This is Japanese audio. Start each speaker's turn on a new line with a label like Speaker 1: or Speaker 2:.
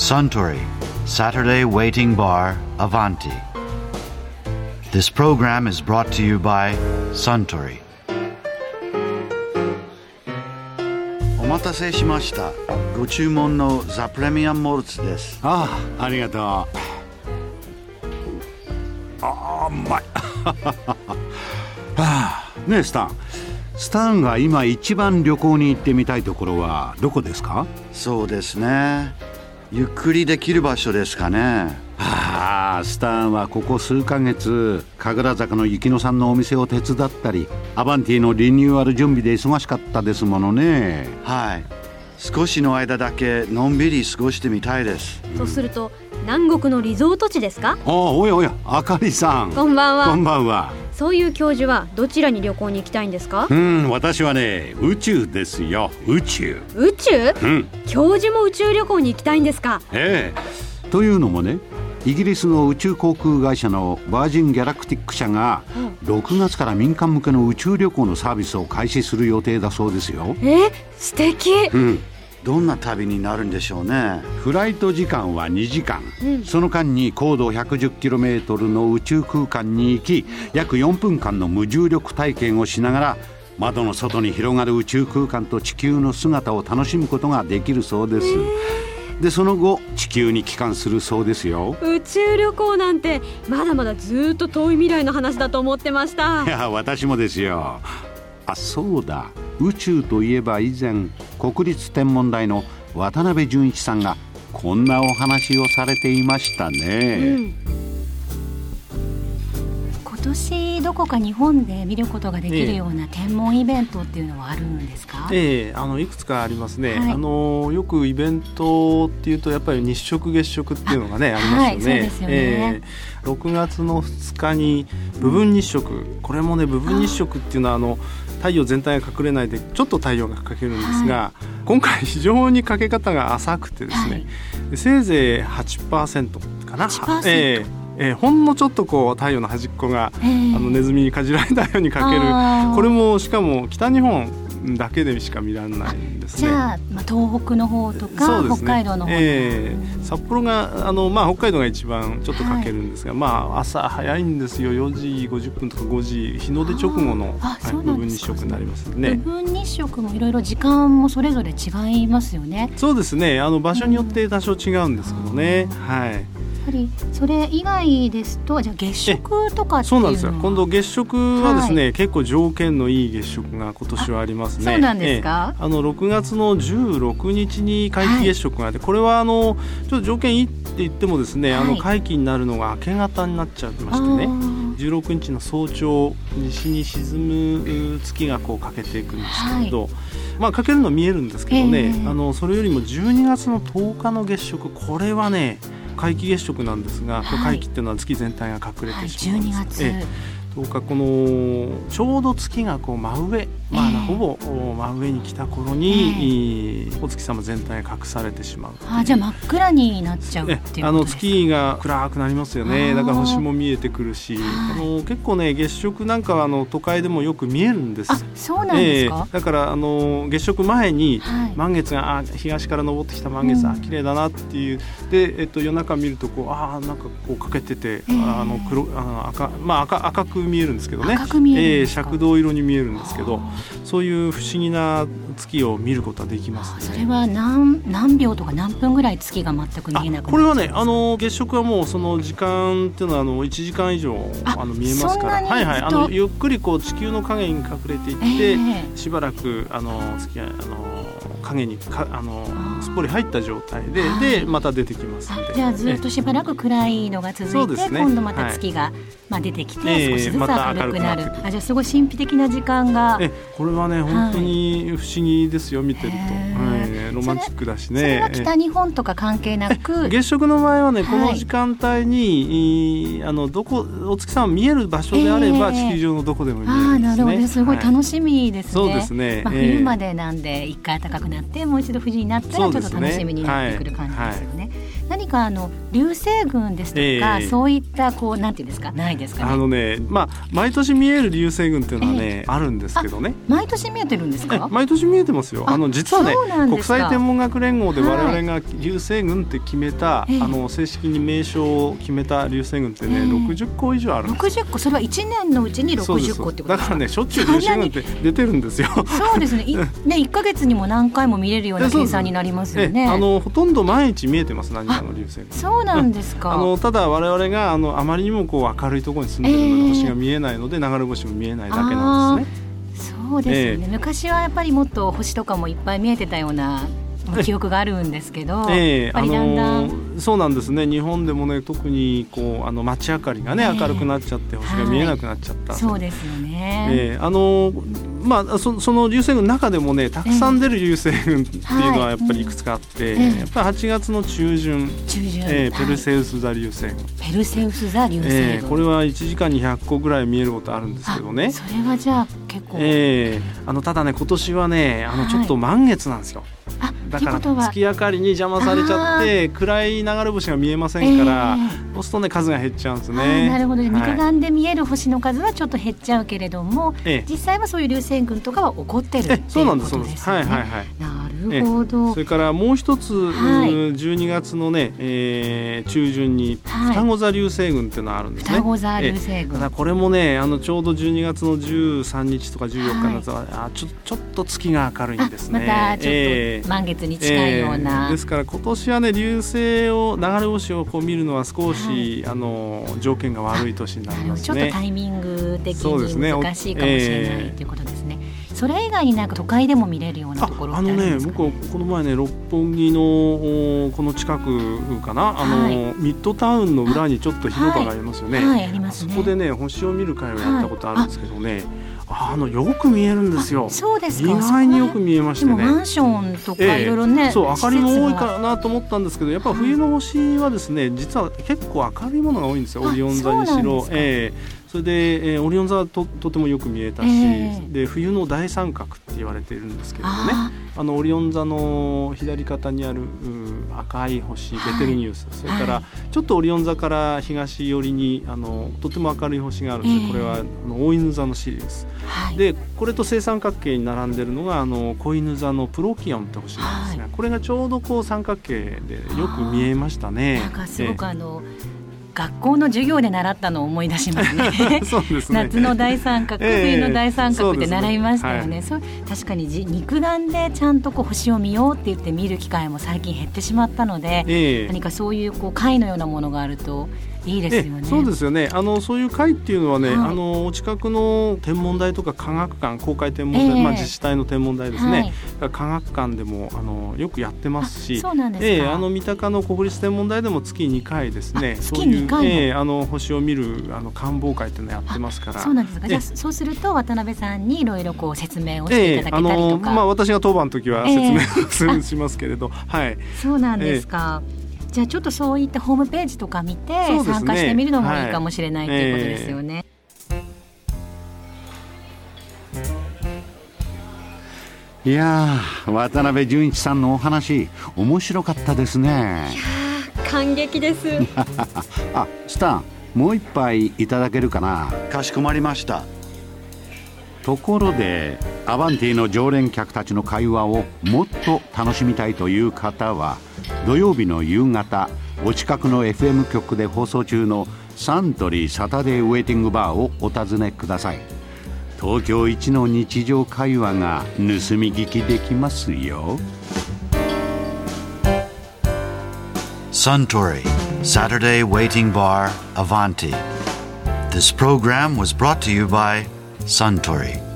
Speaker 1: Suntory Saturday Waiting Bar Avanti. This program is brought to you by Suntory. お待たせしました。ご注文のザ・プレミアム・モルツです。
Speaker 2: ああありがとうああうまいはあねえスタンスタンが今一番旅行に行ってみたいところはどこですか
Speaker 1: そうですね。ゆっくりできる場所ですかね。
Speaker 2: ああスタンはここ数ヶ月神楽坂の雪乃さんのお店を手伝ったりアバンティのリニューアル準備で忙しかったですものね
Speaker 1: はい。少しの間だけのんびり過ごしてみたいです。
Speaker 3: とすると南国のリゾート地ですか？
Speaker 2: ああおやおやあかりさん
Speaker 3: こんばんは
Speaker 2: こんばんは
Speaker 3: そういう教授はどちらに旅行に行きたいんですか？
Speaker 2: うん私はね宇宙ですよ。宇宙。
Speaker 3: 宇宙？
Speaker 2: うん。
Speaker 3: 教授も宇宙旅行に行きたいんですか？
Speaker 2: ええ。というのもねイギリスの宇宙航空会社のバージン・ギャラクティック社が6月から民間向けの宇宙旅行のサービスを開始する予定だそうですよ。
Speaker 3: え素敵。
Speaker 2: うん、
Speaker 1: どんな旅になるんでしょうね。
Speaker 2: フライト時間は2時間、
Speaker 3: うん
Speaker 2: その間に高度 110km の宇宙空間に行き約4分間の無重力体験をしながら窓の外に広がる宇宙空間と地球の姿を楽しむことができるそうです。でその後地球に帰還するそうですよ。
Speaker 3: 宇宙旅行なんてまだまだずーっと遠い未来の話だと思ってました
Speaker 2: いや私もですよあそうだ宇宙といえば以前国立天文台の渡辺淳一さんがこんなお話をされていましたね、
Speaker 3: うん。
Speaker 4: 今年どこか日本で見ることができるような天文イベントっていうのはあるんですか、
Speaker 5: ええあのいくつかありますね、
Speaker 4: はい。
Speaker 5: あのよくイベントっていうとやっぱり日食月食っていうのがねありますよね,、
Speaker 4: はいそうですよね。
Speaker 5: ええ。6月の2日に部分日食。これもね部分日食っていうのはあの太陽全体が隠れないでちょっと太陽が欠けるんですが、今回非常に欠け方が浅くてですね、
Speaker 4: はい。
Speaker 5: でせいぜい8%かな。
Speaker 4: 8%
Speaker 5: ええええほんのちょっとこう太陽の端っこが
Speaker 4: ええ。
Speaker 5: あのネズミにかじられたようにかける。これもしかも北日本だけでしか見られないんですね。
Speaker 4: じゃあ、まあ、東北の方とか、
Speaker 5: ね。
Speaker 4: 北海道の方、
Speaker 5: ええ。
Speaker 4: うん
Speaker 5: 札幌があの、まあ、北海道が一番ちょっとかけるんですが、まあ、朝早いんですよ。4時50分とか5時日の出直後のはい部分日食になります
Speaker 4: 部
Speaker 5: ね。
Speaker 4: 分日食もいろいろ時間もそれぞれ違いますよね。
Speaker 5: そうですね。あの場所によって多少違うんですけどね、はい、
Speaker 4: ぱりそれ以外ですとじゃあ月食とか
Speaker 5: そうなんですよ。今度月食はですね、
Speaker 4: は
Speaker 5: 結構条件のいい月食が今年はありますね。
Speaker 4: そうなんですか？
Speaker 5: ええ。あの6月の16日に皆既月食があって、これはあのちょっと条件いいって言ってもですね、あの
Speaker 4: はい。
Speaker 5: 皆既になるのが明け方になっちゃいましてね。16日の早朝西に沈むう月がこうかけていくんですけれど、まあかけるの見えるんですけどね、
Speaker 4: ええ。
Speaker 5: あのそれよりも12月の10日の月食これはね皆既月食なんですが、
Speaker 4: はい。
Speaker 5: 皆既っていうのは月全体が隠れ
Speaker 4: はい、
Speaker 5: てしまうんです、
Speaker 4: 12月、
Speaker 5: ええ。10日このちょうど月がこう真上、まあ
Speaker 4: ええ。
Speaker 5: ほぼお真上に来た頃に、お月様全体が隠されてしまう
Speaker 4: あじゃあ真っ暗になっちゃうっていう
Speaker 5: あの月が暗くなりますよね。
Speaker 4: あー。
Speaker 5: だから星も見えてくるし、
Speaker 4: はい。
Speaker 5: あの結構ね月食なんかはあの都会でもよく見えるんです。
Speaker 4: あそうなんですか、
Speaker 5: ええ。だからあの月食前に
Speaker 4: はい。
Speaker 5: 満月があ東から昇ってきた満月、
Speaker 4: うん。
Speaker 5: あ綺麗だなっていう。で、えっと、夜中見るとこうあーなんかこうかけてて、
Speaker 4: ええ。
Speaker 5: あの黒あの赤,、まあ、赤赤く見えるんですけどね。
Speaker 4: 赤く見えるん
Speaker 5: ええ
Speaker 4: ですか？
Speaker 5: 赤銅色に見えるんですけど。
Speaker 4: は
Speaker 5: そういう不思議な月を見ることはできますね。
Speaker 4: あそれは何何秒とか何分ぐらい月が全く見えなく
Speaker 5: これはねあの月食はもうその時間っていうのはあの1時間以上
Speaker 4: あ
Speaker 5: あの見えますから。はいはいあのゆっくりこう地球の影に隠れていって、
Speaker 4: ええ。
Speaker 5: しばらくあの月があの影にかあのすっぽり入った状態で、
Speaker 4: はい。
Speaker 5: でまた出てきます
Speaker 4: じゃあずっとしばらく暗いのが続いて、
Speaker 5: ね。
Speaker 4: 今度また月が、まあ、出てきて
Speaker 5: ええ
Speaker 4: 少しずつ明るくなる,、あじゃあすごい神秘的な時間が。
Speaker 5: ええこれはね本当に不思議ですよ見てると、はいロマンチックだし
Speaker 4: それ
Speaker 5: ね
Speaker 4: は北日本とか関係なく
Speaker 5: 月食の場合はね、
Speaker 4: はい
Speaker 5: この時間帯にいあのどこお月さん見える場所であれば、
Speaker 4: ええ
Speaker 5: 地球上のどこでも見え
Speaker 4: ああ
Speaker 5: るんですね。
Speaker 4: なるほどすごい
Speaker 5: はい
Speaker 4: 楽しみですね。
Speaker 5: そうですね
Speaker 4: まあ、
Speaker 5: ええ
Speaker 4: 冬までなんで一回暖かくなってもう一度冬になったらちょっと楽しみになってくる感じですよね。何かあの流星群ですとか、
Speaker 5: ええ
Speaker 4: そういったこうなんていうんですかないですかね？
Speaker 5: あのね、まあ毎年見える流星群っていうのはね、あるんですけどね。
Speaker 4: 毎年見えてるんです
Speaker 5: え
Speaker 4: か？
Speaker 5: 毎年見えてますよ。
Speaker 4: あ
Speaker 5: あの実はね国際界天文学連合で我々が流星群って決めた、はい、あの正式に名称を決めた流星群ってね、えー、60個以上あるんです
Speaker 4: 60個それは1年のうちに60個ってこと
Speaker 5: だからねしょっちゅう流星群って出てるんですよ。
Speaker 4: そうですね。いね1か月にも何回も見れるような計算になりますよね。
Speaker 5: あのほとんど毎日見えてます何かの流星群。
Speaker 4: そうなんですか。
Speaker 5: あのただ我々があのあまりにもこう明るいところに住んでるので、星が見えないので流れ星も見えないだけなんですね
Speaker 4: そうですね、えー、昔はやっぱりもっと星とかもいっぱい見えてたような 記憶があるんですけど、ええー、あの
Speaker 5: ー、そうなんですね。日本でもね特にこうあの街明かりがね、えー、明るくなっちゃって星が見えなくなっちゃった、
Speaker 4: はい、そうですよね、
Speaker 5: えー、あのーまあ、そその流星群の中でもねたくさん出る流星群っていうのはやっぱりいくつかあって、えーはいやっぱり8月の中旬。中旬、えー、ペルセウス座流星群、
Speaker 4: ペルセウス座流星群、え
Speaker 5: ー、これは1時間に100個ぐらい見えることあるんですけどね。
Speaker 4: それはじゃあ結構、
Speaker 5: えー、あのただね今年はねあのちょっと満月なんですよ。
Speaker 4: はい
Speaker 5: だから月明かりに邪魔されちゃって暗い流れ星が見えませんから、えー、そうするとね数が減っちゃうんですね。
Speaker 4: なるほど、肉眼で見える星の数はちょっと減っちゃうけれども、えー、実際はそういう流星群とかは起こってるっていうことですね。はいはいはい。なるほど。
Speaker 5: それからもう一つ、はい、12月のね、えー、中旬に双子座流星群っていうのがあるんですね。
Speaker 4: 双子座流星群。
Speaker 5: これもねあのちょうど12月の13日とか14日のやつは、はい、あちょちょっと月が明るいんですね。
Speaker 4: またちょっと満月に近いような。
Speaker 5: えー、ですから今年はね流星を流れ星をこう見るのは少し、はい、あの条件が悪い年になりますね。
Speaker 4: ちょっとタイミング的に難しいかもしれない、ということですね。それ以外になんか都会でも見れるようなところ
Speaker 5: あのね僕この前ね六本木のこの近くかなあの、はい、ミッドタウンの裏にちょっと広場がありますよね。はい、はい、ありますね。そこでね星を見る会をやったことあるんですけどね。あのよく見えるんですよ。
Speaker 4: そうです
Speaker 5: 意外によく見えましてね。
Speaker 4: マンションとかいろいろね、
Speaker 5: えー、そう明かりも多いかなと思ったんですけど、やっぱ冬の星はですね、実は結構明るいものが多いんですよ。オリオン座にしろ、ええーそれで、えー、オリオン座はととてもよく見えたし、えー、で冬の大三角って言われているんですけれどもね。あのオリオン座の左肩にある赤い星ベテルニウス、はい、それからちょっとオリオン座から東寄りにあのとても明るい星があるんで、えー、これはあの大犬座のシリウス、はい、でこれと正三角形に並んでるのがあの子犬座のプロキオンって星なんですが、はい、これがちょうどこう三角形でよく見えましたね。
Speaker 4: なんかすごくあの、えー学校の授業で習ったのを思い出しますね。ね夏の大三角、冬の大三角って習いましたよね。そう、ねはい、確かに肉眼でちゃんとこう星を見ようって言って見る機会も最近減ってしまったので、えー、何かそういうこう貝のようなものがあるといいですよね。
Speaker 5: そうですよね。あのそういう会っていうのはね、はい、あのお近くの天文台とか科学館、公開天文台、えー、まあ自治体の天文台ですね。はい、科学館でもあのよくやってますし、
Speaker 4: そうなんです
Speaker 5: えー、あの三鷹の国立天文台でも月2回ですね。
Speaker 4: そういう
Speaker 5: えー、あの星を見るあの観望会っていうのやってますから。
Speaker 4: そうなんですか。じゃそうすると渡辺さんにいろいろこう説明をしていただけたりとか。えー、
Speaker 5: まあ私が当番の時は説明を、えー、しますけれど、はい。
Speaker 4: そうなんですか。えーじゃあちょっとそういったホームページとか見て参加してみるのもいいかもしれないと、いうことですよね。
Speaker 2: いや渡辺淳一さんのお話面白かったですね。
Speaker 3: いや感激です。
Speaker 2: あスタンもう一杯いただけるかな。
Speaker 1: かしこまりました
Speaker 2: ところでアバンティの常連客たちの会話をもっと楽しみたいという方は土曜日の夕方お近くの FM 局で放送中のサントリーサタデーウェイティングバーをお尋ねください。東京一の日常会話が盗み聞きできますよ。
Speaker 1: Suntory Saturday Waiting Bar Avanti. This program was brought to you by Suntory